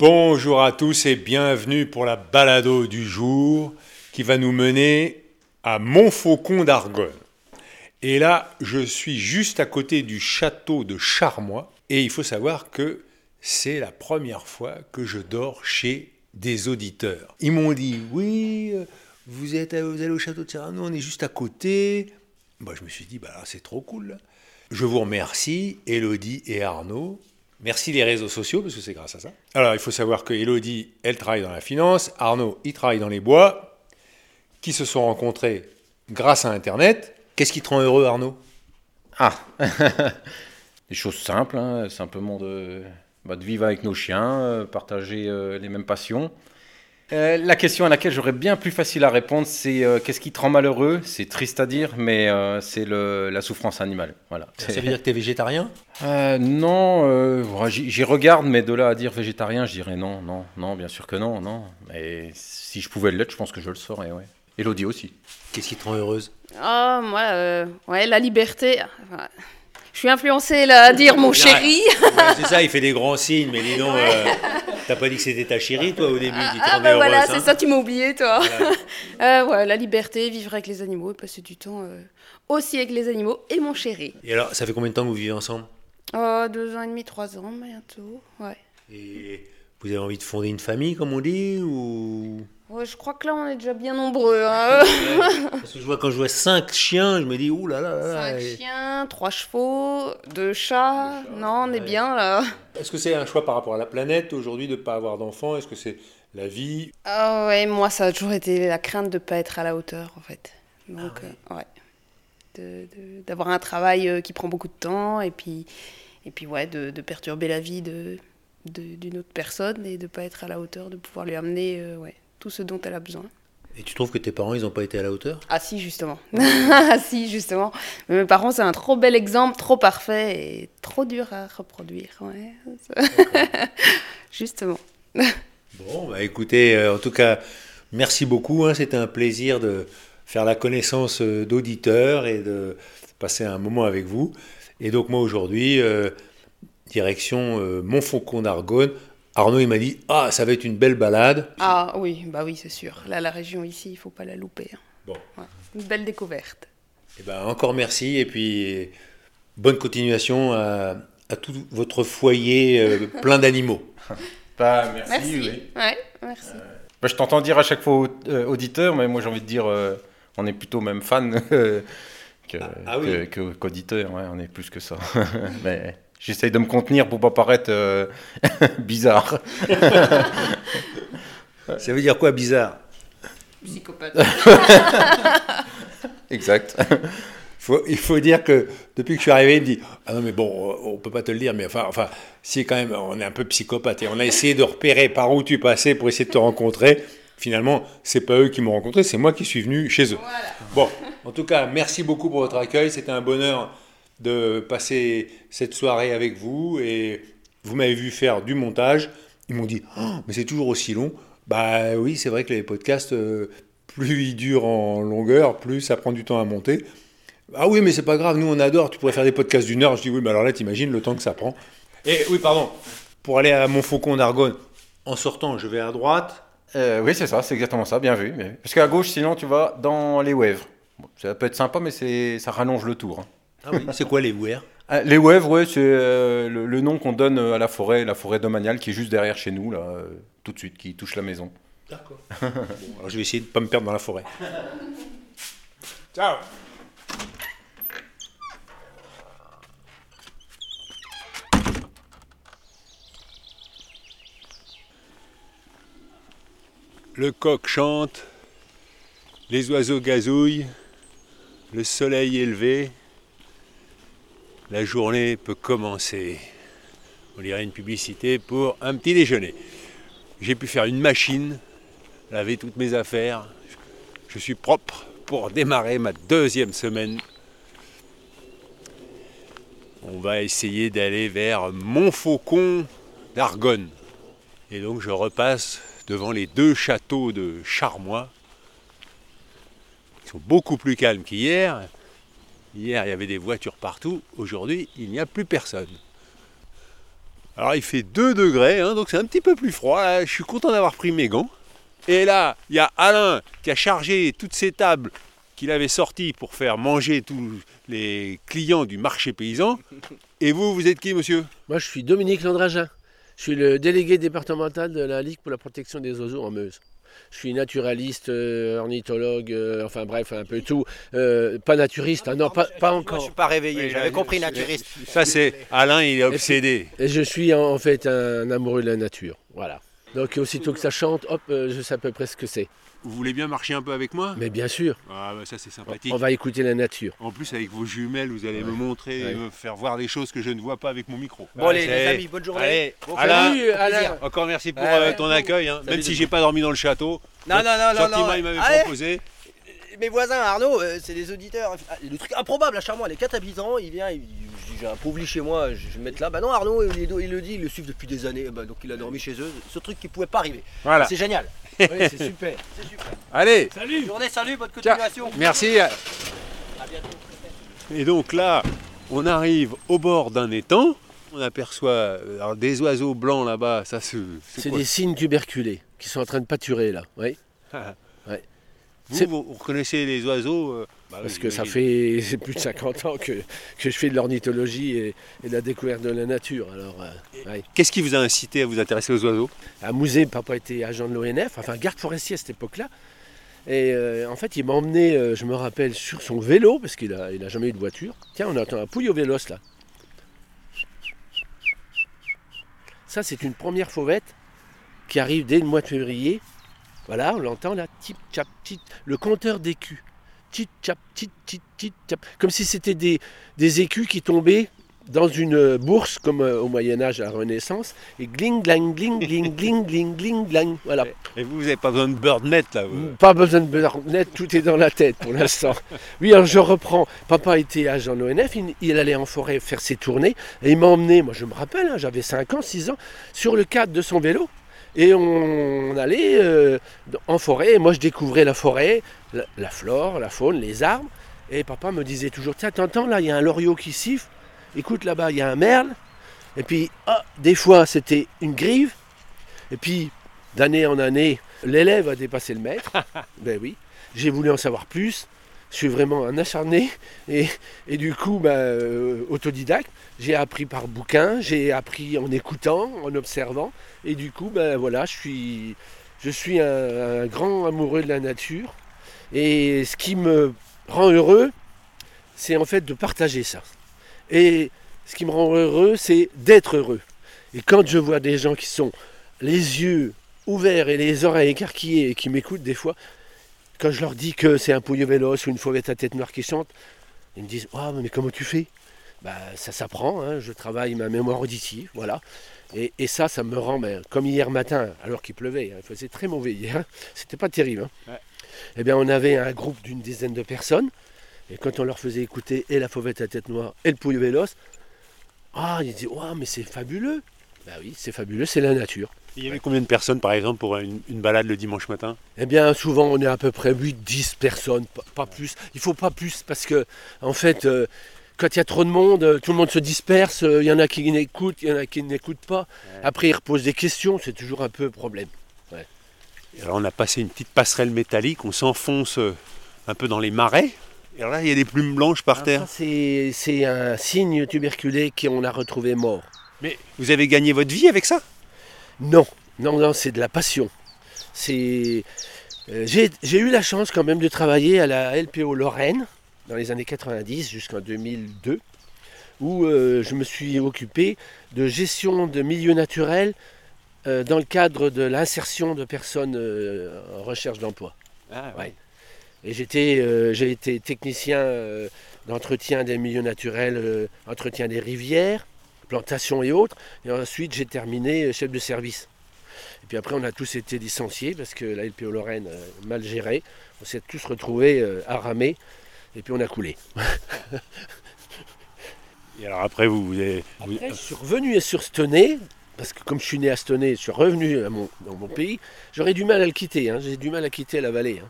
Bonjour à tous et bienvenue pour la balado du jour qui va nous mener à Montfaucon d'Argonne. Et là, je suis juste à côté du château de Charmois et il faut savoir que c'est la première fois que je dors chez des auditeurs. Ils m'ont dit oui, euh, vous êtes vous allez au château de Serrano, on est juste à côté. Moi, je me suis dit bah c'est trop cool. Je vous remercie, Elodie et Arnaud. Merci les réseaux sociaux, parce que c'est grâce à ça. Alors, il faut savoir que Elodie, elle travaille dans la finance, Arnaud, il travaille dans les bois, qui se sont rencontrés grâce à Internet. Qu'est-ce qui te rend heureux, Arnaud? Ah Des choses simples, hein, simplement de, bah, de, vivre avec nos chiens, euh, partager euh, les mêmes passions. Euh, la question à laquelle j'aurais bien plus facile à répondre, c'est euh, qu'est-ce qui te rend malheureux? C'est triste à dire, mais euh, c'est la souffrance animale. Voilà. Ça veut dire que tu es végétarien Non, j'y regarde, mais de là à dire végétarien, je dirais non, non, non, bien sûr que non, non. Mais si je pouvais l'être, je pense que je le saurais, ouais. Elodie aussi. Qu'est-ce qui te rend heureuse? Oh, moi, ouais, la liberté. Enfin, je suis influencée là, à dire mon chéri. c'est ça, il fait des grands signes, mais dis donc, euh, t'as pas dit que c'était ta chérie, toi, au début Ah, ben voilà, c'est ça, tu m'as oublié, toi. Voilà. euh, ouais, la liberté, vivre avec les animaux et passer du temps euh, aussi avec les animaux et mon chéri. Et alors, ça fait combien de temps que vous vivez ensemble? Deux ans et demi, trois ans, bientôt, ouais. Et vous avez envie de fonder une famille, comme on dit, ou? Ouais, je crois que là, on est déjà bien nombreux. Hein. Parce que je vois, quand je vois cinq chiens, je me dis, ouh là là là. Cinq et... chiens, trois chevaux, deux chats. Deux chats non, on ouais. est bien là. Est-ce que c'est un choix par rapport à la planète aujourd'hui de ne pas avoir d'enfants? Est-ce que c'est la vie? Ah ouais, moi, ça a toujours été la crainte de ne pas être à la hauteur, en fait. Donc, ah ouais. euh, ouais. D'avoir un travail euh, qui prend beaucoup de temps et puis, et puis ouais, de, de perturber la vie de d'une autre personne et de ne pas être à la hauteur, de pouvoir lui amener euh, ouais, tout ce dont elle a besoin. Et tu trouves que tes parents, ils n'ont pas été à la hauteur? Ah si, justement. ah si, justement. Mais mes parents, c'est un trop bel exemple, trop parfait et trop dur à reproduire. Ouais. justement. bon, bah écoutez, euh, en tout cas, merci beaucoup. Hein, C'était un plaisir de faire la connaissance euh, d'auditeurs et de passer un moment avec vous. Et donc moi, aujourd'hui, euh, direction euh, Montfaucon d'Argonne, Arnaud, il m'a dit Ah, ça va être une belle balade. Ah oui, bah oui, c'est sûr. Là, la région ici, il faut pas la louper. Hein. Bon. Ouais. Une belle découverte. Et ben, encore merci et puis bonne continuation à, à tout votre foyer euh, plein d'animaux. bah, merci. Merci. Oui. Ouais, merci. Euh, bah, je t'entends dire à chaque fois euh, auditeur, mais moi j'ai envie de dire on est plutôt même fan que, ah, ah oui. qu'auditeur. ouais, on est plus que ça. mais... J'essaye de me contenir pour pas paraître euh, bizarre. Ça veut dire quoi bizarre? Psychopathe. exact. Faut, il faut dire que depuis que je suis arrivé, il me dit Ah non, mais bon, on peut pas te le dire, mais enfin, enfin si quand même, on est un peu psychopathe. Et on a essayé de repérer par où tu passais pour essayer de te rencontrer. Finalement, c'est pas eux qui m'ont rencontré, c'est moi qui suis venu chez eux. Voilà. Bon, en tout cas, merci beaucoup pour votre accueil. C'était un bonheur de passer cette soirée avec vous et vous m'avez vu faire du montage. Ils m'ont dit oh, mais c'est toujours aussi long. Bah oui, c'est vrai que les podcasts, euh, plus ils durent en longueur, plus ça prend du temps à monter. Ah oui, mais c'est pas grave, nous on adore. Tu pourrais faire des podcasts d'une heure. Je dis oui, mais alors là, t'imagines le temps que ça prend. Et oui, pardon. Pour aller à Montfaucon d'Argonne, en sortant, je vais à droite. Euh, oui, c'est ça, c'est exactement ça, bien vu. Mais... Parce qu'à gauche, sinon, tu vas dans les Wèvres. Ça peut être sympa, mais ça rallonge le tour. Hein. Ah oui, c'est quoi les Wèvres ah, Les Wèvres, ouais, c'est euh, le, le, nom qu'on donne à la forêt, la forêt domaniale qui est juste derrière chez nous, là, euh, tout de suite, qui touche la maison. D'accord. bon, alors je vais essayer de ne pas me perdre dans la forêt. Ciao Le coq chante, les oiseaux gazouillent, le soleil élevé, la journée peut commencer. On dirait une publicité pour un petit déjeuner. J'ai pu faire une machine, laver toutes mes affaires. Je suis propre pour démarrer ma deuxième semaine. On va essayer d'aller vers Montfaucon d'Argonne. Et donc je repasse devant les deux châteaux de Charmois, qui sont beaucoup plus calmes qu'hier. Hier, il y avait des voitures partout. Aujourd'hui, il n'y a plus personne. Alors, il fait 2 degrés, hein, donc c'est un petit peu plus froid. Je suis content d'avoir pris mes gants. Et là, il y a Alain qui a chargé toutes ces tables qu'il avait sorties pour faire manger tous les clients du marché paysan. Et vous, vous êtes qui, monsieur? Moi, je suis Dominique Landragin. Je suis le délégué départemental de la Ligue pour la protection des oiseaux en Meuse. Je suis naturaliste, euh, ornithologue, euh, enfin bref, un peu tout. Euh, pas naturiste, hein, non, pas, pas Moi, encore. je suis pas réveillé, Oui, j'avais compris naturiste. Ça, c'est Alain, il est obsédé. Et je suis en, en fait un amoureux de la nature. Voilà. Donc aussitôt que ça chante, hop, euh, je sais à peu près ce que c'est. Vous voulez bien marcher un peu avec moi Mais bien sûr, Ah, bah, ça, c'est sympathique. on va écouter la nature. En plus, avec vos jumelles, vous allez me montrer, Ouais. me faire voir des choses que je ne vois pas avec mon micro. Bon, les, c'est- les amis, bonne journée. Allez, Bon Alain, encore merci pour Ouais, euh, ton accueil. hein. Même si j'ai pas dormi dans le château. Non, non, non, non, non. il m'avait Allez, proposé. mes voisins, Arnaud, euh, c'est des auditeurs. Ah, Le truc improbable à Charmois, les 4 habitants, il vient, il, j'ai un pauvre lit chez moi, je vais me mettre là. Bah non, Arnaud, il, il le dit, il le suit depuis des années, bah, donc il a dormi chez eux. Ce truc qui pouvait pas arriver. Voilà. C'est génial. Oui, c'est super. C'est super. Allez, Bonne journée, salut, bonne continuation. merci. À bientôt. Et donc là, on arrive au bord d'un étang. On aperçoit euh, alors, des oiseaux blancs là-bas. Ça, c'est C'est des signes tuberculés qui sont en train de pâturer là. Oui. vous, vous reconnaissez les oiseaux euh, bah Parce oui, que ça fait plus de 50 ans que, que je fais de l'ornithologie et, et de la découverte de la nature. Alors, euh, ouais. Qu'est-ce qui vous a incité à vous intéresser aux oiseaux? À Mouzé, papa était agent de l'ONF, enfin garde forestier à cette époque-là. Et euh, en fait, il m'a emmené, je me rappelle, sur son vélo, parce qu'il n'a il a jamais eu de voiture. Tiens, on entend un pouille au vélos là. Ça, c'est une première fauvette qui arrive dès le mois de février. Voilà, on l'entend là, tip tit, le compteur d'écus. Tit tap tit tit tit tap. Comme si c'était des, des écus qui tombaient dans une euh, bourse comme euh, au Moyen Âge à la Renaissance et gling gling gling gling gling gling gling gling. Voilà. Et vous, vous n'avez pas besoin de birdnet là vous? Pas besoin de net, tout est dans la tête pour l'instant. Oui, alors je reprends. Papa était agent de l'ONF, il, il allait en forêt faire ses tournées et il m'a emmené, moi je me rappelle, hein, j'avais 5 ans, 6 ans, sur le cadre de son vélo. Et on, allait euh, en forêt, et moi je découvrais la forêt, la, la flore, la faune, les arbres. Et papa me disait toujours, tiens, t'entends là, il y a un loriot qui siffle, écoute là-bas, il y a un merle. Et puis, ah, des fois c'était une grive. Et puis, d'année en année, l'élève a dépassé le maître. ben oui, j'ai voulu en savoir plus. Je suis vraiment un acharné et, du coup, ben, euh, autodidacte, j'ai appris par bouquin, j'ai appris en écoutant, en observant et du coup, ben voilà, je suis, un grand amoureux de la nature et ce qui me rend heureux, c'est en fait de partager ça. Et ce qui me rend heureux, c'est d'être heureux. Et quand je vois des gens qui sont les yeux ouverts et les oreilles écarquillées et qui m'écoutent des fois, quand je leur dis que c'est un pouilleux véloce ou une fauvette à tête noire qui chante, ils me disent Ah, mais comment tu fais? Bah, Ça s'apprend, hein, je travaille ma mémoire auditive, voilà. Et, et ça, ça me rend, ben, comme hier matin, alors qu'il pleuvait, hein, il faisait très mauvais hier, c'était pas terrible. hein. Ouais. Eh bien, on avait un groupe d'une dizaine de personnes, et quand on leur faisait écouter et la fauvette à tête noire et le pouilleux véloce, ah, ils disaient Waouh, mais c'est fabuleux Bah oui, c'est fabuleux, c'est la nature. Il y avait combien de personnes par exemple pour une, une balade le dimanche matin? Eh bien, souvent, on est à peu près 8-10 personnes, pas, pas plus. Il faut pas plus parce que, en fait, euh, quand il y a trop de monde, euh, tout le monde se disperse. euh, Il y en a qui n'écoutent, il y en a qui n'écoutent pas. Après, ils reposent des questions, c'est toujours un peu problème. Alors on a passé une petite passerelle métallique, on s'enfonce un peu dans les marais. Et alors là, il y a des plumes blanches par Ah, terre. c'est un signe tuberculé qu'on a retrouvé mort. Mais vous avez gagné votre vie avec ça? Non, non, non, c'est de la passion. C'est. euh, J'ai eu la chance quand même de travailler à la LPO Lorraine dans les années 90 jusqu'en 2002, où euh, je me suis occupé de gestion de milieux naturels euh, dans le cadre de l'insertion de personnes en recherche d'emploi. Ah, Ouais. Et j'étais, euh, j'ai été technicien euh, d'entretien des milieux naturels, euh, entretien des rivières, plantation et autres. Et ensuite, j'ai terminé euh, chef de service. Et puis après, on a tous été licenciés parce que la LPO Lorraine, euh, mal gérée, on s'est tous retrouvés euh, à ramer. Et puis on a coulé. Et alors après, vous, vous avez- Après, je suis revenu sur Stenay, parce que comme je suis né à Stenay, je suis revenu à mon- dans mon pays, j'aurais du mal à le quitter, hein, j'ai du mal à quitter la vallée. hein.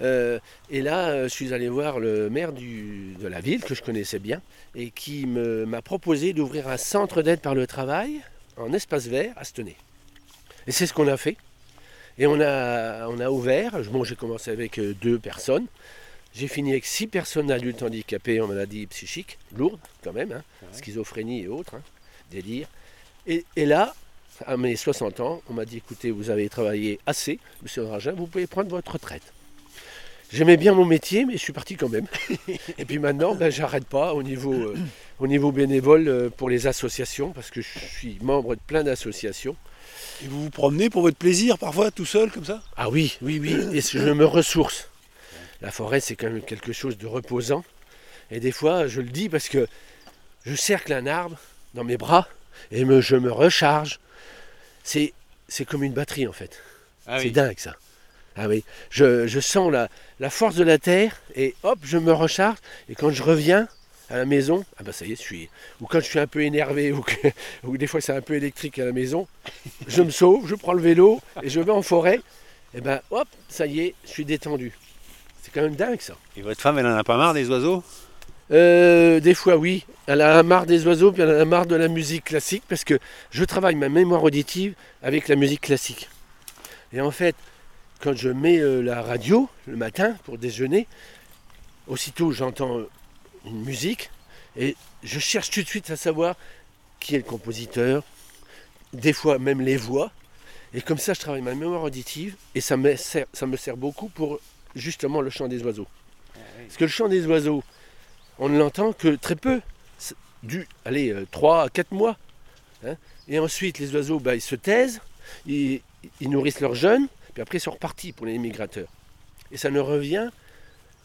Euh, et là, euh, je suis allé voir le maire du- de la ville, que je connaissais bien, et qui m'a proposé d'ouvrir un centre d'aide par le travail en espace vert à Stenay. Et c'est ce qu'on a fait. Et on a, on a ouvert, bon, j'ai commencé avec euh, deux personnes, j'ai fini avec six personnes adultes handicapées en maladie psychique, lourde quand même, hein, schizophrénie et autres, délire. Et, et là, à mes 60 ans, on m'a dit écoutez, vous avez travaillé assez, monsieur Ragin, vous pouvez prendre votre retraite. J'aimais bien mon métier, mais je suis parti quand même. et puis maintenant, ben, j'arrête pas au niveau, euh, au niveau bénévole euh, pour les associations, parce que je suis membre de plein d'associations. Et vous vous promenez pour votre plaisir parfois tout seul comme ça? Ah oui, oui, oui, et je me ressource. La forêt, c'est quand même quelque chose de reposant. Et des fois, je le dis parce que je cercle un arbre dans mes bras et me, je me recharge. C'est, c'est comme une batterie en fait. Ah c'est oui. dingue ça. Ah oui, je, je sens la, la force de la terre et hop, je me recharge. Et quand je reviens à la maison, ah bah ça y est, je suis. Ou quand je suis un peu énervé ou, que, ou des fois c'est un peu électrique à la maison, je me sauve, je prends le vélo et je vais en forêt. Et ben hop, ça y est, je suis détendu. C'est quand même dingue ça. Et votre femme, elle en a pas marre des oiseaux? Euh, des fois oui, elle a marre des oiseaux, puis elle a marre de la musique classique, parce que je travaille ma mémoire auditive avec la musique classique. Et en fait, quand je mets euh, la radio le matin pour déjeuner, aussitôt j'entends euh, une musique, et je cherche tout de suite à savoir qui est le compositeur, des fois même les voix, et comme ça je travaille ma mémoire auditive, et ça me sert, ça me sert beaucoup pour justement le chant des oiseaux. Parce que le chant des oiseaux, on ne l'entend que très peu, du, allez, 3 à 4 mois. hein. Et ensuite, les oiseaux, bah, ils se taisent, ils, nourrissent leurs jeunes, puis après, ils sont repartis pour les migrateurs. Et ça ne revient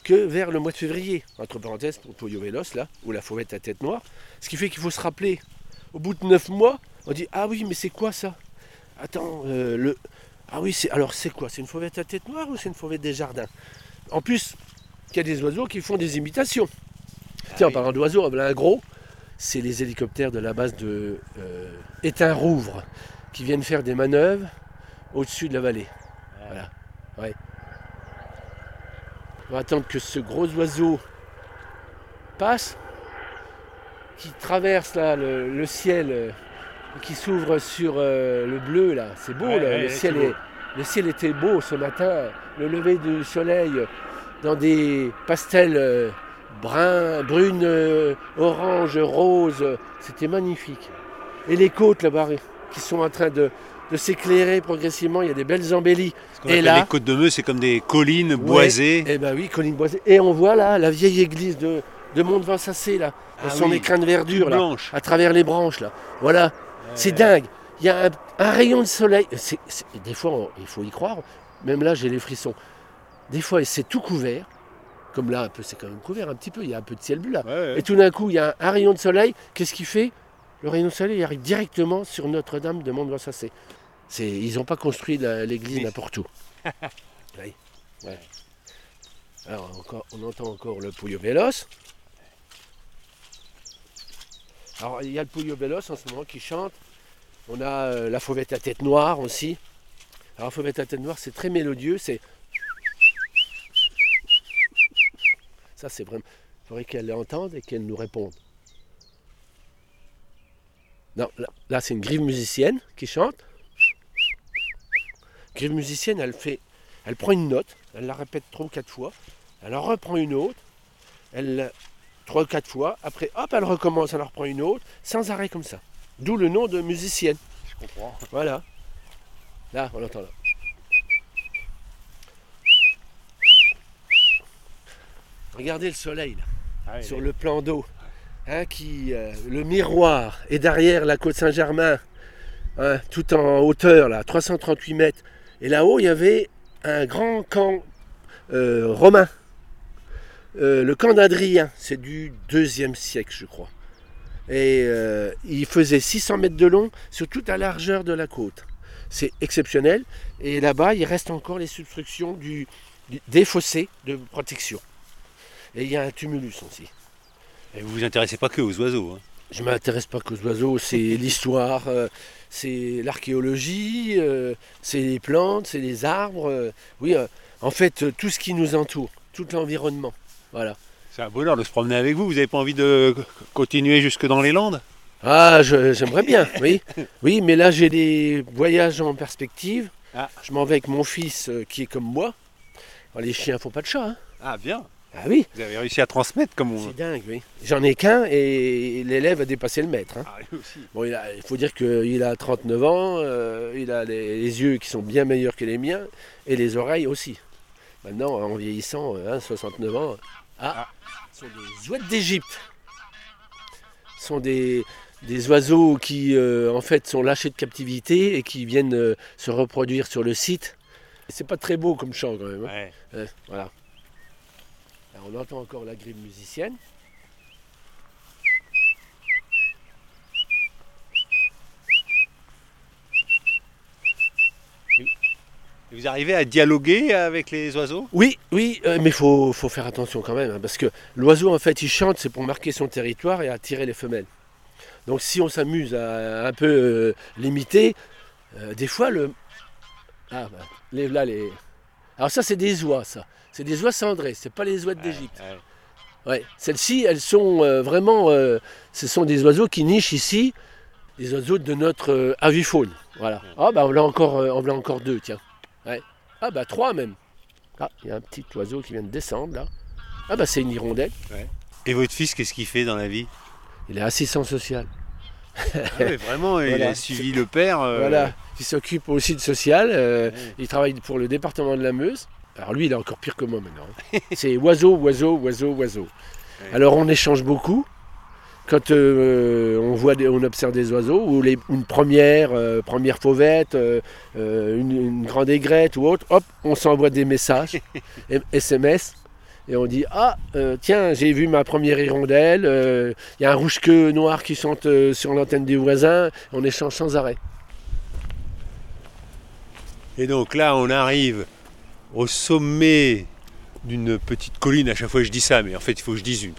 que vers le mois de février, entre parenthèses, pour Polio Vélos, là, ou la fauvette à tête noire. Ce qui fait qu'il faut se rappeler, au bout de 9 mois, on dit Ah oui, mais c'est quoi ça? Attends, euh. Ah oui, alors c'est quoi? C'est une fauvette à tête noire ou c'est une fauvette des jardins? En plus, il y a des oiseaux qui font des imitations. Tiens, en parlant d'oiseaux, voilà un gros, c'est les hélicoptères de la base de euh, Étain-Rouvre qui viennent faire des manœuvres au-dessus de la vallée. Voilà. Ouais. On va attendre que ce gros oiseau passe, qui traverse là, le, le ciel, euh, qui s'ouvre sur euh, le bleu là. C'est beau Ouais, là. ouais, le, ciel c'est beau. est, le ciel était beau ce matin. Le lever du soleil dans des pastels bruns, brunes, euh, orange, rose. C'était magnifique. Et les côtes là-bas qui sont en train de, de s'éclairer progressivement. Il y a des belles embellies. Ce Et là- les côtes de Meux, c'est comme des collines boisées. Eh ben oui, colline boisée. Et on voit là la vieille église de, de là, dans Ah son oui, écrin de verdure là, blanche. à travers les branches là. Voilà, c'est dingue. Il y a un, un rayon de soleil. Des fois, on- il faut y croire. Même là, j'ai les frissons. Des fois, c'est tout couvert. Comme là, un peu, c'est quand même couvert un petit peu. Il y a un peu de ciel bleu là. Ouais, ouais. Et tout d'un coup, il y a un, un rayon de soleil. Qu'est-ce qu'il fait? Le rayon de soleil il arrive directement sur Notre-Dame de Mont-de-Vincennes. C'est, ils n'ont pas construit la- l'église Oui. n'importe où. Oui. Ouais. Alors, encore, on entend encore le Puyo Vélos. Alors, il y a le Puyo Vélos en ce moment qui chante. On a euh, la fauvette à tête noire aussi. Alors, la fauvette à tête noire, c'est très mélodieux. C'est. Ça, c'est vraiment. Il faudrait qu'elle l'entende et qu'elle nous réponde. Non, là, là, c'est une grive musicienne qui chante. Grive musicienne, elle fait, elle prend une note, elle la répète trois ou quatre fois, elle en reprend une autre, elle la- trois ou quatre fois, après hop, elle recommence, elle en reprend une autre, sans arrêt comme ça. D'où le nom de musicienne. Je comprends. Voilà. Là, on l'entend là. Regardez le soleil là Ah, sur le plan d'eau, hein, qui, euh, le miroir est derrière la côte Saint-Germain, hein, tout en hauteur, là, 338 mètres. Et là-haut, il y avait un grand camp euh, romain, Euh, le camp d'Adrien, c'est du deuxième siècle, je crois. Et il faisait 600 mètres de long sur toute la largeur de la côte. C'est exceptionnel. Et là-bas, il reste encore les substructions du, du- des fossés de protection. Et il y a un tumulus aussi. Et vous vous intéressez pas que aux oiseaux. hein. Je ne m'intéresse pas qu'aux oiseaux, c'est l'histoire, euh, c'est l'archéologie, euh, c'est les plantes, c'est les arbres. euh, oui, en fait, tout ce qui nous entoure, tout l'environnement. Voilà. C'est un bonheur de se promener avec vous. Vous n'avez pas envie de continuer jusque dans les Landes? Ah, j'aimerais bien, oui. Oui, mais là, j'ai des voyages en perspective. Ah. Je m'en vais avec mon fils qui est comme moi. Alors, les chiens font pas de chat. hein. Ah bien. Ah oui, Vous avez réussi à transmettre comme on. c'est dingue, oui. J'en ai qu'un et l'élève a dépassé le maître. hein. Ah, lui aussi. Bon, il, a- il faut dire qu'il a 39 ans, euh, il a les, les yeux qui sont bien meilleurs que les miens et les oreilles aussi. Maintenant, en vieillissant, euh, hein, 69 ans, ah, ce sont des ouettes d'Égypte. Ce sont des, des oiseaux qui, euh, en fait, sont lâchés de captivité et qui viennent euh, se reproduire sur le site. C'est pas très beau comme chant quand même. hein. Ouais. Voilà. On entend encore la grille musicienne. Vous arrivez à dialoguer avec les oiseaux? Oui, oui, euh, mais il faut, faut faire attention quand même, hein, parce que l'oiseau, en fait, il chante, c'est pour marquer son territoire et attirer les femelles. Donc si on s'amuse à un peu euh, l'imiter, euh, des fois, le... Ah, bah, les, là, les... Alors ça, c'est des oies, ça. C'est des oies cendrées, c'est pas les oies d'Égypte. Ouais. Ouais. Celles-ci, elles sont euh, vraiment... euh, ce sont des oiseaux qui nichent ici, des oiseaux de notre euh, avifaune. Voilà. Ah, bah, on l'a encore, on l'a encore deux, tiens. Ouais. Ah, bah, trois même. Ah, il y a un petit oiseau qui vient de descendre, là. Ah, bah, c'est une hirondelle. Et votre fils, qu'est-ce qu'il fait dans la vie? Il est assistant social. Ah ouais, Vraiment, il Voilà. a suivi le père. euh, Voilà. Il s'occupe aussi de social. euh, Ouais. Il travaille pour le département de la Meuse. Alors lui, il est encore pire que moi maintenant. hein. C'est oiseau, oiseau, oiseau, oiseau. Ouais. Alors on échange beaucoup. Quand euh, on voit, des- on observe des oiseaux, ou les- une première, première fauvette, une, une grande aigrette ou autre, hop, on s'envoie des messages, SMS, et on dit ah euh, tiens j'ai vu ma première hirondelle, euh, il y a un rouge-queue noir qui chante euh, sur l'antenne du voisin, on échange sans arrêt. Et donc là, on arrive au sommet d'une petite colline. À chaque fois, je dis ça, mais en fait, il faut que je dise une.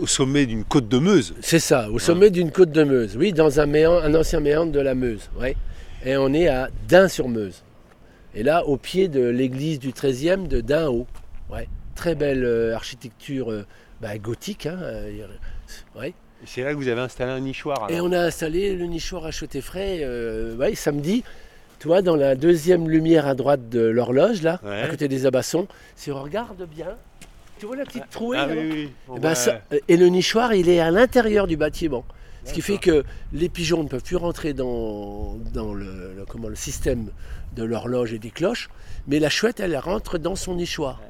Au sommet d'une côte de Meuse. C'est ça, au sommet d'une côte de Meuse. Oui, dans un, méandre, un ancien méandre de la Meuse. Ouais. Et on est à Dain-sur-Meuse. Et là, au pied de l'église du 13e de Dain-Haut. Ouais. Très belle euh, architecture euh, bah, gothique. hein, euh, ouais. C'est là que vous avez installé un nichoir. Et on a installé le nichoir à chauté frais euh, ouais, samedi. Tu vois, dans la deuxième lumière à droite de l'horloge, là, Ouais. à côté des abassons, si on regarde bien, tu vois la petite trouée Ah là-bas oui, Eh ben, ça- et le nichoir, il est à l'intérieur du bâtiment. Ce qui fait que les pigeons ne peuvent plus rentrer dans, dans le, le- comment, le système de l'horloge et des cloches, mais la chouette, elle rentre dans son nichoir.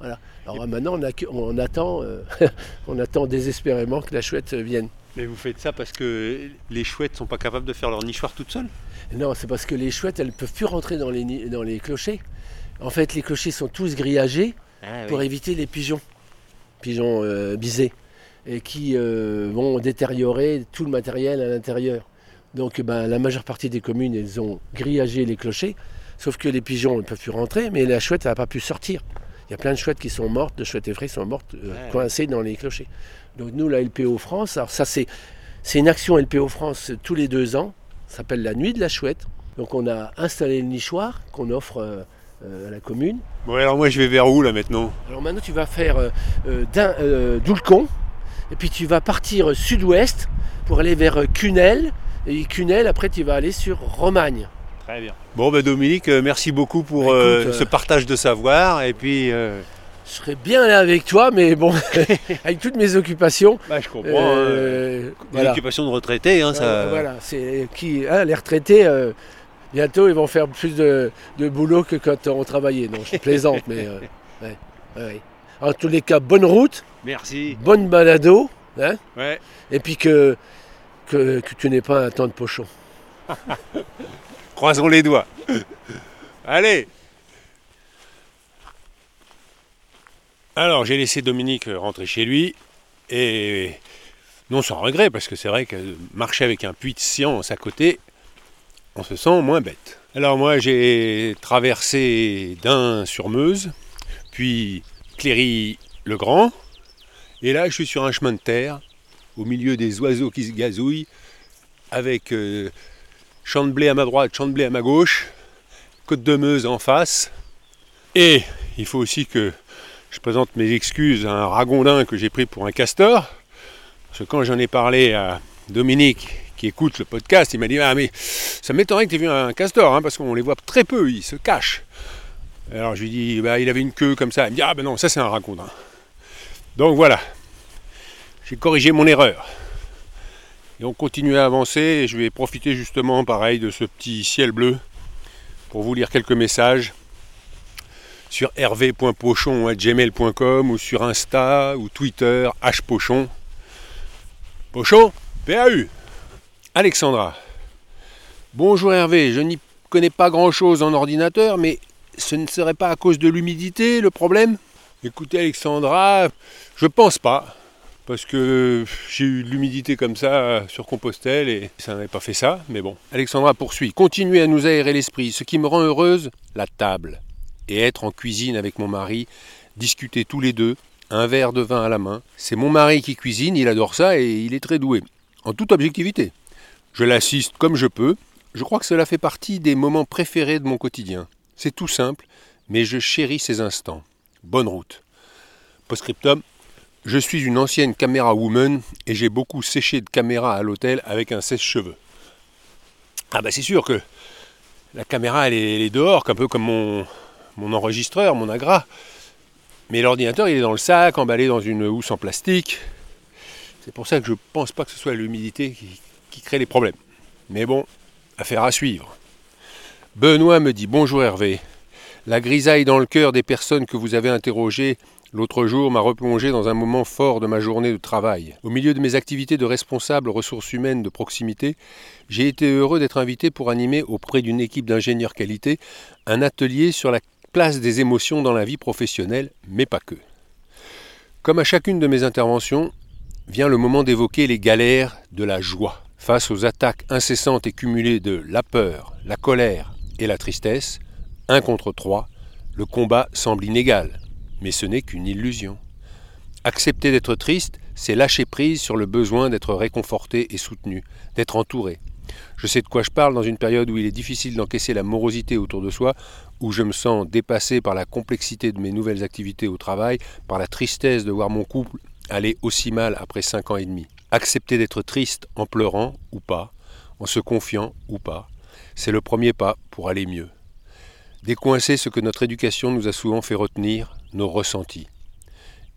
Voilà. Alors maintenant, on, on attend, euh, on attend désespérément que la chouette vienne. Mais vous faites ça parce que les chouettes sont pas capables de faire leur nichoir toutes seules? Non, c'est parce que les chouettes, elles ne peuvent plus rentrer dans les, ni- dans les clochers. En fait, les clochers sont tous grillagés pour éviter les pigeons, pigeons euh, bisés, et qui euh, vont détériorer tout le matériel à l'intérieur. Donc ben, la majeure partie des communes, elles ont grillagé les clochers, sauf que les pigeons ne peuvent plus rentrer, mais la chouette n'a pas pu sortir. Il y a plein de chouettes qui sont mortes, de chouettes effraies qui sont mortes, euh, Ouais. coincées dans les clochers. Donc nous, la LPO France, alors ça c'est, c'est une action LPO France tous les deux ans, ça s'appelle la nuit de la chouette. Donc on a installé le nichoir qu'on offre euh, euh, à la commune. Bon, alors moi, je vais vers où là maintenant? Alors maintenant, tu vas faire euh, euh, d'un- euh, Doulcon, et puis tu vas partir sud-ouest pour aller vers Cunel, et Cunel, après tu vas aller sur Romagne. Très bien. Bon, ben Dominique, euh, merci beaucoup pour Bah, euh, écoute, euh, ce partage de savoir. Et puis, euh, Je serais bien là avec toi, mais bon, avec toutes mes occupations. bah, je comprends. euh, Une voilà. occupation de retraité, hein, ça. Euh, voilà, c'est qui hein, les retraités. euh, bientôt, ils vont faire plus de, de boulot que quand on travaillait. Non, je plaisante, mais euh, ouais, ouais, ouais. En tous les cas, bonne route, Merci. bonne balado, hein, Ouais. et puis que, que, que tu n'aies pas un temps de pochon. Croisons les doigts. Allez. Alors, j'ai laissé Dominique rentrer chez lui et Non sans regret, parce que c'est vrai que marcher avec un puits de science à côté, on se sent moins bête. Alors moi j'ai traversé Dain sur Meuse, puis Cléry-le-Grand, et là je suis sur un chemin de terre, au milieu des oiseaux qui se gazouillent, avec euh, champ de blé à ma droite, champ de blé à ma gauche, côte de Meuse en face. Et il faut aussi que je présente mes excuses à un ragondin que j'ai pris pour un castor. Parce que quand j'en ai parlé à Dominique, qui écoute le podcast, il m'a dit Ah, mais ça m'étonnerait que tu aies vu un castor, hein, parce qu'on les voit très peu, ils se cachent. Alors je lui dis bah, Il avait une queue comme ça. Il me dit Ah, ben non, ça c'est un ragondin. Donc voilà, j'ai corrigé mon erreur. Et on continue à avancer et je vais profiter justement pareil de ce petit ciel bleu pour vous lire quelques messages sur hervé.pochon.gmail.com ou sur Insta ou Twitter hpochon. Pochon, PAU. Alexandra. Bonjour Hervé, je n'y connais pas grand-chose en ordinateur, mais ce ne serait pas à cause de l'humidité le problème? Écoutez Alexandra, je pense pas parce que j'ai eu de l'humidité comme ça sur Compostelle et ça n'avait pas fait ça, mais bon. Alexandra poursuit. Continuez à nous aérer l'esprit. Ce qui me rend heureuse, la table. Et être en cuisine avec mon mari, discuter tous les deux, un verre de vin à la main. C'est mon mari qui cuisine, il adore ça et il est très doué. En toute objectivité. Je l'assiste comme je peux. Je crois que cela fait partie des moments préférés de mon quotidien. C'est tout simple, mais je chéris ces instants. Bonne route. Postscriptum, je suis une ancienne caméra woman et j'ai beaucoup séché de caméras à l'hôtel avec un sèche-cheveux. Ah bah c'est sûr que la caméra elle est, dehors, un peu comme mon, mon enregistreur, mon agra. Mais l'ordinateur il est dans le sac, emballé dans une housse en plastique. C'est pour ça que je pense pas que ce soit l'humidité qui, qui crée les problèmes. Mais bon, affaire à suivre. Benoît me dit Bonjour Hervé. La grisaille dans le cœur des personnes que vous avez interrogées L'autre jour m'a replongé dans un moment fort de ma journée de travail. Au milieu de mes activités de responsable ressources humaines de proximité, j'ai été heureux d'être invité pour animer auprès d'une équipe d'ingénieurs qualité un atelier sur la place des émotions dans la vie professionnelle, mais pas que. Comme à chacune de mes interventions, vient le moment d'évoquer les galères de la joie. Face aux attaques incessantes et cumulées de la peur, la colère et la tristesse, un contre trois, le combat semble inégal mais ce n'est qu'une illusion. Accepter d'être triste, c'est lâcher prise sur le besoin d'être réconforté et soutenu, d'être entouré. Je sais de quoi je parle dans une période où il est difficile d'encaisser la morosité autour de soi, où je me sens dépassé par la complexité de mes nouvelles activités au travail, par la tristesse de voir mon couple aller aussi mal après cinq ans et demi. Accepter d'être triste en pleurant ou pas, en se confiant ou pas, c'est le premier pas pour aller mieux. Décoincer ce que notre éducation nous a souvent fait retenir, nos ressentis.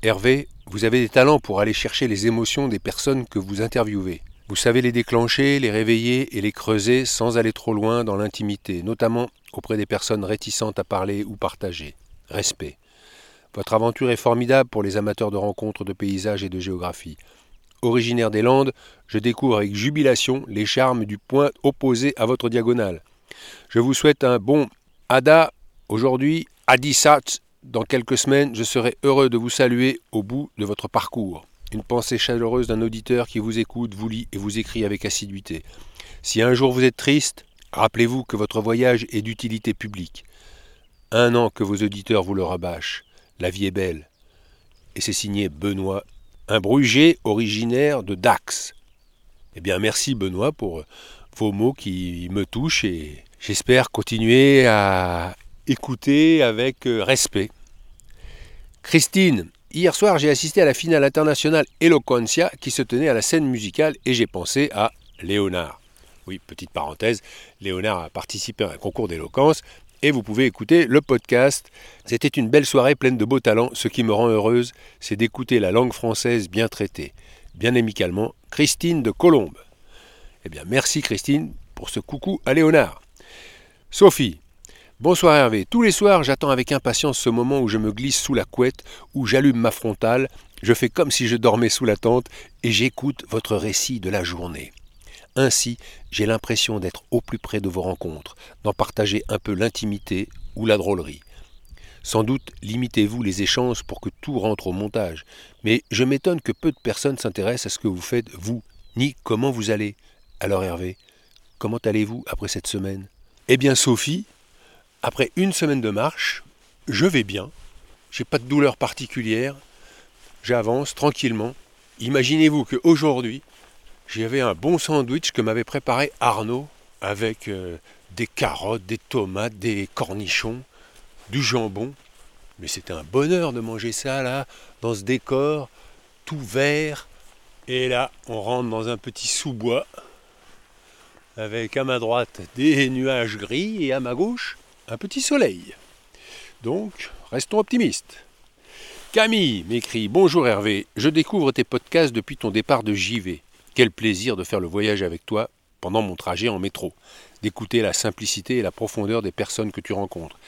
Hervé, vous avez des talents pour aller chercher les émotions des personnes que vous interviewez. Vous savez les déclencher, les réveiller et les creuser sans aller trop loin dans l'intimité, notamment auprès des personnes réticentes à parler ou partager. Respect. Votre aventure est formidable pour les amateurs de rencontres de paysages et de géographie. Originaire des Landes, je découvre avec jubilation les charmes du point opposé à votre diagonale. Je vous souhaite un bon Ada aujourd'hui, Adisat dans quelques semaines, je serai heureux de vous saluer au bout de votre parcours. Une pensée chaleureuse d'un auditeur qui vous écoute, vous lit et vous écrit avec assiduité. Si un jour vous êtes triste, rappelez-vous que votre voyage est d'utilité publique. Un an que vos auditeurs vous le rabâchent. La vie est belle. Et c'est signé Benoît, un Bruget originaire de Dax. Eh bien, merci Benoît pour vos mots qui me touchent et j'espère continuer à écouter avec euh, respect. Christine, hier soir j'ai assisté à la finale internationale Eloquencia qui se tenait à la scène musicale et j'ai pensé à Léonard. Oui, petite parenthèse, Léonard a participé à un concours d'éloquence et vous pouvez écouter le podcast. C'était une belle soirée pleine de beaux talents. Ce qui me rend heureuse, c'est d'écouter la langue française bien traitée, bien amicalement. Christine de Colombe. Eh bien, merci Christine pour ce coucou à Léonard. Sophie, Bonsoir Hervé. Tous les soirs, j'attends avec impatience ce moment où je me glisse sous la couette, où j'allume ma frontale, je fais comme si je dormais sous la tente et j'écoute votre récit de la journée. Ainsi, j'ai l'impression d'être au plus près de vos rencontres, d'en partager un peu l'intimité ou la drôlerie. Sans doute limitez-vous les échanges pour que tout rentre au montage, mais je m'étonne que peu de personnes s'intéressent à ce que vous faites, vous, ni comment vous allez. Alors Hervé, comment allez-vous après cette semaine? Eh bien Sophie, après une semaine de marche, je vais bien, j'ai pas de douleur particulière, j'avance tranquillement. Imaginez-vous qu'aujourd'hui, j'avais un bon sandwich que m'avait préparé Arnaud avec euh, des carottes, des tomates, des cornichons, du jambon. Mais c'était un bonheur de manger ça là, dans ce décor, tout vert. Et là, on rentre dans un petit sous-bois, avec à ma droite des nuages gris et à ma gauche un petit soleil. Donc, restons optimistes. Camille m'écrit Bonjour Hervé, je découvre tes podcasts depuis ton départ de JV. Quel plaisir de faire le voyage avec toi pendant mon trajet en métro, d'écouter la simplicité et la profondeur des personnes que tu rencontres.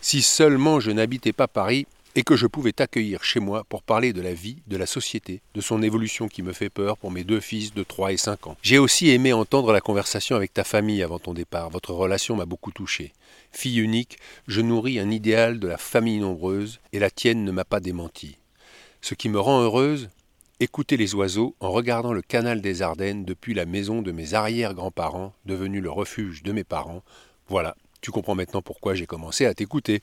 Si seulement je n'habitais pas Paris et que je pouvais t'accueillir chez moi pour parler de la vie, de la société, de son évolution qui me fait peur pour mes deux fils de 3 et 5 ans. J'ai aussi aimé entendre la conversation avec ta famille avant ton départ. Votre relation m'a beaucoup touché. Fille unique, je nourris un idéal de la famille nombreuse et la tienne ne m'a pas démenti. Ce qui me rend heureuse, écouter les oiseaux en regardant le canal des Ardennes depuis la maison de mes arrière-grands-parents, devenu le refuge de mes parents. Voilà, tu comprends maintenant pourquoi j'ai commencé à t'écouter.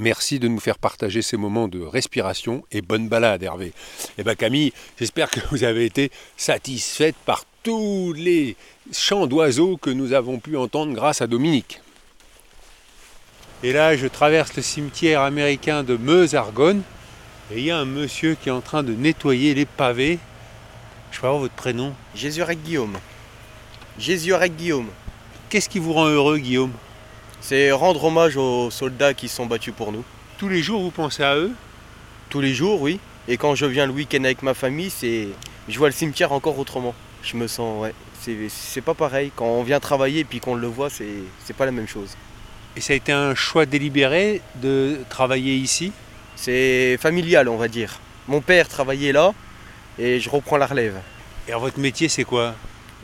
Merci de nous faire partager ces moments de respiration et bonne balade, Hervé. Eh bien, Camille, j'espère que vous avez été satisfaite par tous les chants d'oiseaux que nous avons pu entendre grâce à Dominique. Et là, je traverse le cimetière américain de Meuse-Argonne et il y a un monsieur qui est en train de nettoyer les pavés. Je peux avoir votre prénom Jésus-Rec Guillaume. Jésus-Rec Guillaume. Qu'est-ce qui vous rend heureux, Guillaume? C'est rendre hommage aux soldats qui sont battus pour nous. Tous les jours, vous pensez à eux? Tous les jours, oui. Et quand je viens le week-end avec ma famille, c'est, je vois le cimetière encore autrement. Je me sens, ouais, c'est, c'est pas pareil. Quand on vient travailler et puis qu'on le voit, c'est, c'est pas la même chose. Et ça a été un choix délibéré de travailler ici? C'est familial, on va dire. Mon père travaillait là et je reprends la relève. Et alors, votre métier, c'est quoi?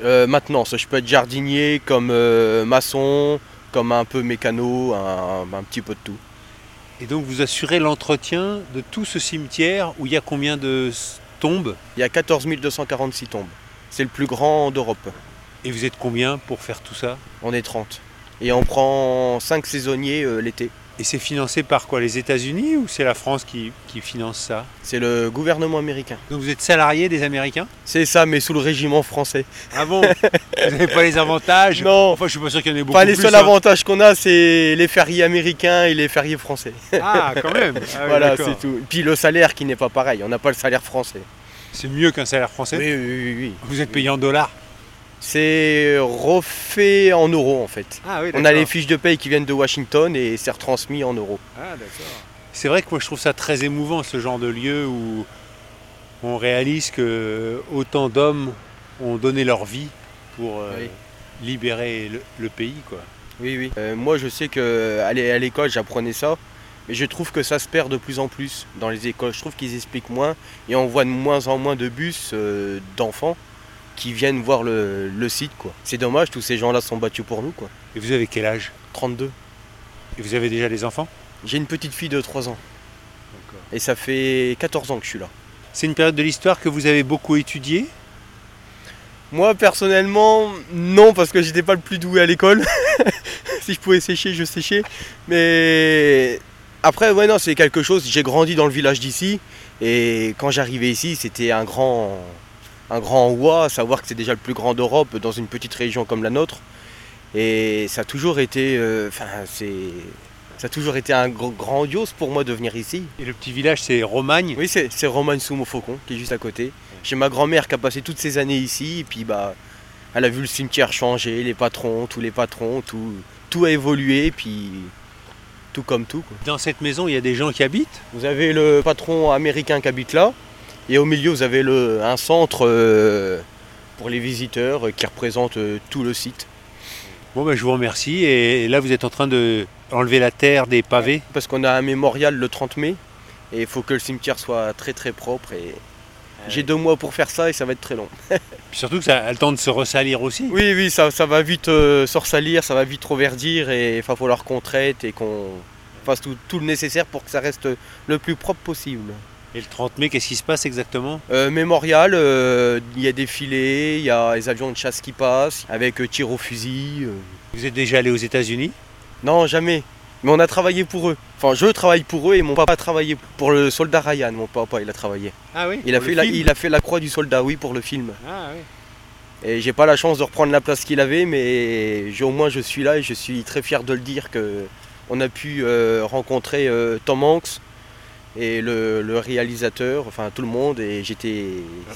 Euh, maintenant, je peux être jardinier, comme euh, maçon, comme un peu mécano, un, un petit peu de tout. Et donc, vous assurez l'entretien de tout ce cimetière où il y a combien de tombes? Il y a 14 246 tombes. C'est le plus grand d'Europe. Et vous êtes combien pour faire tout ça? On est 30. Et on prend 5 saisonniers euh, l'été. Et c'est financé par quoi Les États-Unis ou c'est la France qui, qui finance ça? C'est le gouvernement américain. Donc vous êtes salarié des Américains? C'est ça, mais sous le régiment français. Ah bon? Vous n'avez pas les avantages? Non. Enfin, je suis pas sûr qu'il y en ait beaucoup Enfin, les plus, seuls hein. avantages qu'on a, c'est les fériés américains et les fériés français. Ah, quand même Ah oui, voilà, c'est tout. Puis le salaire qui n'est pas pareil. On n'a pas le salaire français. C'est mieux qu'un salaire français? Oui, oui, oui, oui. Vous êtes payé en dollars? C'est refait en euros en fait. Ah oui, On a les fiches de paye qui viennent de Washington et c'est retransmis en euros. Ah, d'accord. C'est vrai que moi je trouve ça très émouvant ce genre de lieu où on réalise que autant d'hommes ont donné leur vie pour euh, Oui. libérer le, le pays quoi. Oui, oui. Euh, moi, je sais que l'é- à l'école, j'apprenais ça, mais je trouve que ça se perd de plus en plus dans les écoles. Je trouve qu'ils expliquent moins et on voit de moins en moins de bus euh, d'enfants qui viennent voir le, le site. quoi. C'est dommage, tous ces gens-là sont battus pour nous. quoi. Et vous avez quel âge? 32. Et vous avez déjà des enfants? J'ai une petite fille de 3 ans. Et ça fait 14 ans que je suis là. C'est une période de l'histoire que vous avez beaucoup étudiée? Moi personnellement, non, parce que j'étais pas le plus doué à l'école. si je pouvais sécher, je séchais. Mais après, ouais, non, c'est quelque chose. J'ai grandi dans le village d'ici. Et quand j'arrivais ici, c'était un grand, un grand ouah, savoir que c'est déjà le plus grand d'Europe dans une petite région comme la nôtre. Et ça a toujours été, euh, c'est, ça a toujours été un gr- grandiose pour moi de venir ici. Et le petit village c'est Romagne? Oui, c'est, c'est Romagne sous Faucon qui est juste à côté. J'ai ma grand-mère qui a passé toutes ces années ici, et puis bah, elle a vu le cimetière changer, les patrons, tous les patrons, tout, tout a évolué, puis tout comme tout. quoi. Dans cette maison il y a des gens qui habitent? Vous avez le patron américain qui habite là, et au milieu vous avez le, un centre euh, pour les visiteurs euh, qui représente euh, tout le site. Bon ben je vous remercie et là vous êtes en train de enlever la terre des pavés. Parce qu'on a un mémorial le 30 mai, et il faut que le cimetière soit très très propre, et j'ai deux mois pour faire ça, et ça va être très long. Puis surtout que ça a le temps de se ressalir aussi. Oui, oui, ça, ça va vite euh, se ressalir, ça va vite reverdir et il va falloir qu'on traite et qu'on fasse tout, tout le nécessaire pour que ça reste le plus propre possible. Et le 30 mai, qu'est-ce qui se passe exactement? Euh, mémorial, euh, il y a des filets, il y a les avions de chasse qui passent, avec euh, tir au fusil. euh. Vous êtes déjà allé aux États-Unis? Non, jamais. Mais on a travaillé pour eux. Enfin, je travaille pour eux et mon papa a travaillé pour le soldat Ryan. Mon papa, il a travaillé. Ah oui? Il a, fait la, film? il a fait la croix du soldat, oui, pour le film. Ah oui. Et j'ai pas la chance de reprendre la place qu'il avait, mais au moins je suis là et je suis très fier de le dire que on a pu euh, rencontrer euh, Tom Hanks et le, le réalisateur, enfin tout le monde, et j'étais.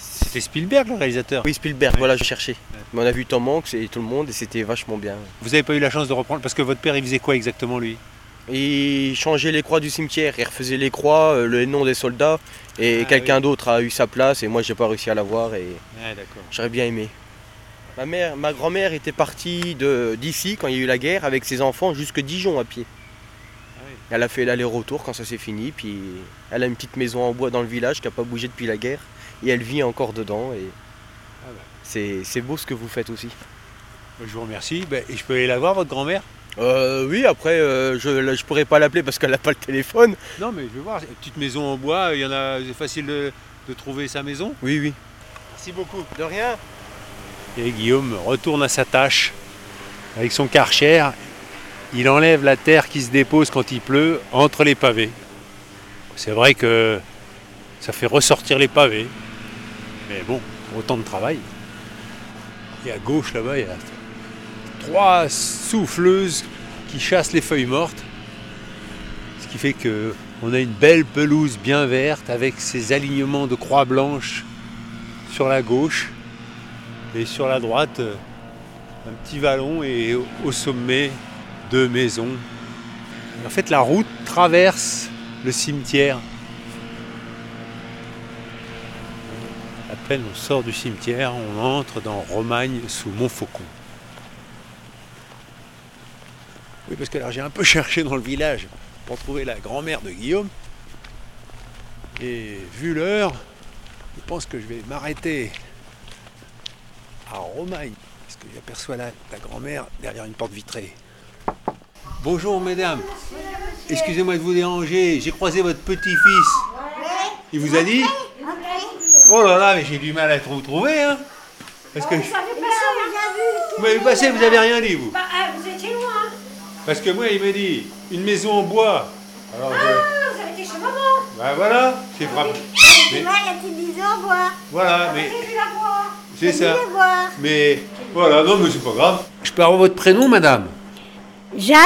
C'était Spielberg le réalisateur Oui, Spielberg, voilà, je cherchais. Mais on a vu Tom Hanks et tout le monde, et c'était vachement bien. Vous n'avez pas eu la chance de reprendre parce que votre père il faisait quoi exactement lui? Il changeait les croix du cimetière, il refaisait les croix, euh, le nom des soldats, et Ah, quelqu'un d'autre a eu sa place, et moi j'ai pas réussi à l'avoir, et Ah j'aurais bien aimé. Ma, mère, ma grand-mère était partie de- d'ici quand il y a eu la guerre avec ses enfants jusque Dijon à pied. Elle a fait l'aller-retour quand ça s'est fini, puis elle a une petite maison en bois dans le village qui n'a pas bougé depuis la guerre, et elle vit encore dedans, et c'est c'est beau ce que vous faites aussi. Je vous remercie. Ben, et je peux aller la voir, votre grand-mère? Euh, oui, après, euh, je ne pourrais pas l'appeler parce qu'elle n'a pas le téléphone. Non, mais je veux voir. Une petite maison en bois, il y en a. C'est facile de, de trouver sa maison. Oui, oui. Merci beaucoup. De rien. Et Guillaume retourne à sa tâche avec son karcher. Il enlève la terre qui se dépose quand il pleut entre les pavés. C'est vrai que ça fait ressortir les pavés. Mais bon, autant de travail. Et à gauche là-bas, il y a trois souffleuses qui chassent les feuilles mortes. Ce qui fait que on a une belle pelouse bien verte avec ses alignements de croix blanches sur la gauche. Et sur la droite, euh, un petit vallon et au- au sommet, deux maisons. En fait, la route traverse le cimetière. À peine on sort du cimetière, on entre dans Romagne sous Montfaucon. Oui, parce que alors j'ai un peu cherché dans le village pour trouver la grand-mère de Guillaume. Et vu l'heure, je pense que je vais m'arrêter à Romagne, parce que j'aperçois la, la grand-mère derrière une porte vitrée. Bonjour mesdames, excusez-moi de vous déranger, j'ai croisé votre petit-fils. Il vous a dit Oh là là, mais j'ai du mal à vous trouver, hein Parce que... Vous m'avez passé, vous avez rien dit, vous Bah, ah, vous étiez loin. Parce que moi, il m'a dit, une maison en bois. Alors, Ah, vous avez été chez maman. bah voilà, c'est frappé. Mais- Là, il y a petite maison à boire. Voilà, mais J'ai vu la voir. c'est ça. Mais voilà, non, mais c'est pas grave. Je peux avoir votre prénom, madame? Jeanne.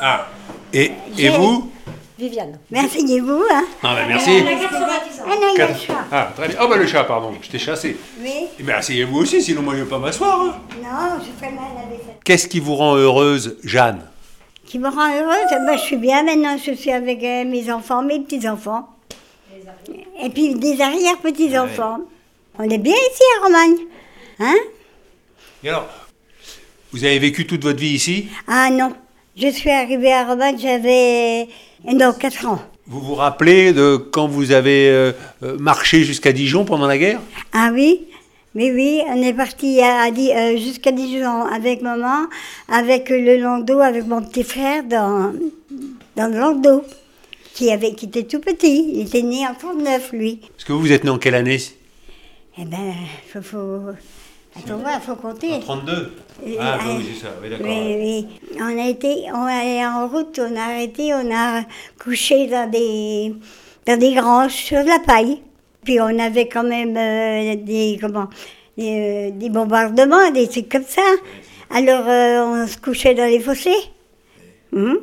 Ah. Et, et vous Viviane. Merci vous. Hein. Ah bah merci. Elle a 90 ans. Elle a eu Quatre- le chat. Ah, très bien. Oh bah le chat, pardon, je t'ai chassé. Oui. Eh bien, asseyez-vous aussi, sinon moi je vais pas m'asseoir. hein. Non, je ferai mal à la vaisselle. Qu'est-ce qui vous rend heureuse, Jeanne? Qui me rend heureuse ben, Je suis bien maintenant. Je suis avec euh, mes enfants, mes petits-enfants. Et puis des arrière-petits-enfants. On est bien ici à Romagne. Hein? Et alors, vous avez vécu toute votre vie ici Ah non. Je suis arrivée à Romagne, j'avais. Non, 4 ans. Vous vous rappelez de quand vous avez euh, euh, marché jusqu'à Dijon pendant la guerre? Ah oui, oui, oui, on est parti à, euh, jusqu'à Dijon avec maman, avec le landau, avec mon petit frère dans, dans le landau, qui, avait, qui était tout petit. Il était né en 39, lui. Parce que vous, vous êtes né en quelle année? Eh ben, faut, faut, attends, voir, faut compter. 32 Et- Ah bah euh, oui, c'est ça, oui d'accord. Oui, oui. On a été, on allait en route, on a arrêté, on a couché dans des, dans des granges sur de la paille. Puis on avait quand même euh, des, comment, des, euh, des bombardements, des trucs comme ça. Alors euh, on se couchait dans les fossés. Hum?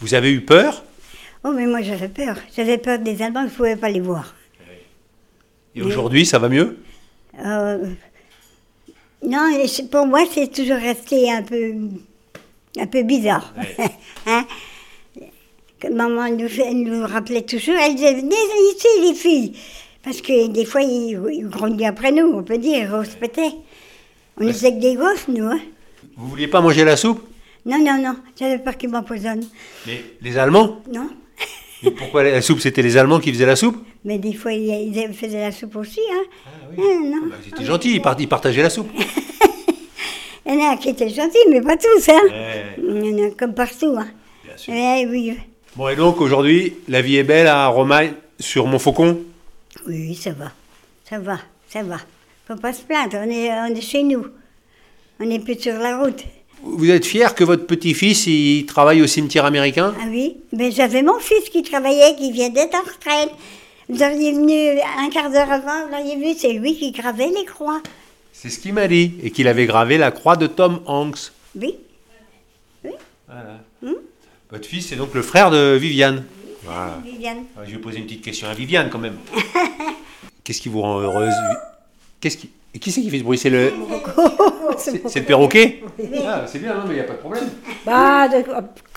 Vous avez eu peur? Oh mais moi j'avais peur. J'avais peur des Allemands, je ne pouvais pas les voir. Et aujourd'hui, ça va mieux? Euh, non, pour moi, c'est toujours resté un peu, un peu bizarre. Hein? Que maman nous, rappelait toujours, elle disait, venez ici les filles. Parce que des fois, ils, ils grondent après nous, on peut dire, on se pétait. On était que des gosses, nous. Hein. Vous vouliez pas manger la soupe? Non, non, non, j'avais peur qu'ils m'empoisonnent. Mais les Allemands? Non, Pourquoi la soupe C'était les Allemands qui faisaient la soupe mais des fois, ils, faisaient la soupe aussi. Hein. Ah, non. C'était gentil, ils, part- ils partageaient la soupe. Il y en a qui étaient gentils, mais pas tous. Hein. Il y en a comme partout. Hein. Bien sûr. Oui. Bon, et donc aujourd'hui, la vie est belle à Romagne sur Montfaucon? Oui, ça va. Ça va, ça va. Faut pas se plaindre, on est, on est chez nous. On n'est plus sur la route. Vous êtes fier que votre petit-fils il travaille au cimetière américain? Ah oui Mais j'avais mon fils qui travaillait, qui vient d'être en retraite. Vous auriez venu un quart d'heure avant, vous l'auriez vu, c'est lui qui gravait les croix. C'est ce qu'il m'a dit. Et qu'il avait gravé la croix de Tom Hanks. Oui. Voilà. Hmm Votre fils, c'est donc le frère de Viviane. Voilà. Viviane. Ah, Je vais poser une petite question à Viviane quand même. Qu'est-ce qui vous rend heureuse Qu'est-ce qui... Et qui c'est qui fait ce bruit? C'est le... C'est le perroquet Ah, c'est bien, non, mais il n'y a pas de problème. Bah, de-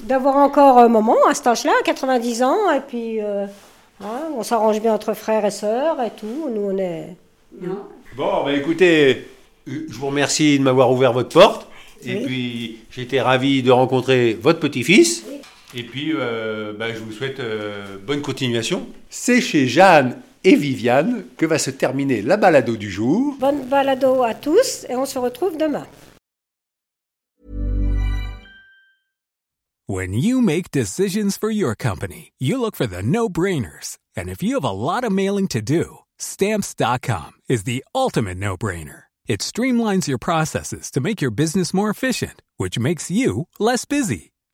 d'avoir encore un moment à cet âge-là, 90 ans, et puis euh, hein, on s'arrange bien entre frères et sœurs et tout. Nous, on est. Bon, bah écoutez, euh, je vous remercie de m'avoir ouvert votre porte. Et Oui. puis, j'ai été ravi de rencontrer votre petit-fils. Et puis, euh, bah, je vous souhaite euh, bonne continuation. C'est chez Jeanne et Viviane que va se terminer la balado du jour. Bonne balado à tous, et on se retrouve demain. When you make decisions for your company, you look for the no brainers. And if you have a lot of mailing to do, stamps.com is the ultimate no brainer. It streamlines your processes to make your business more efficient, which makes you less busy.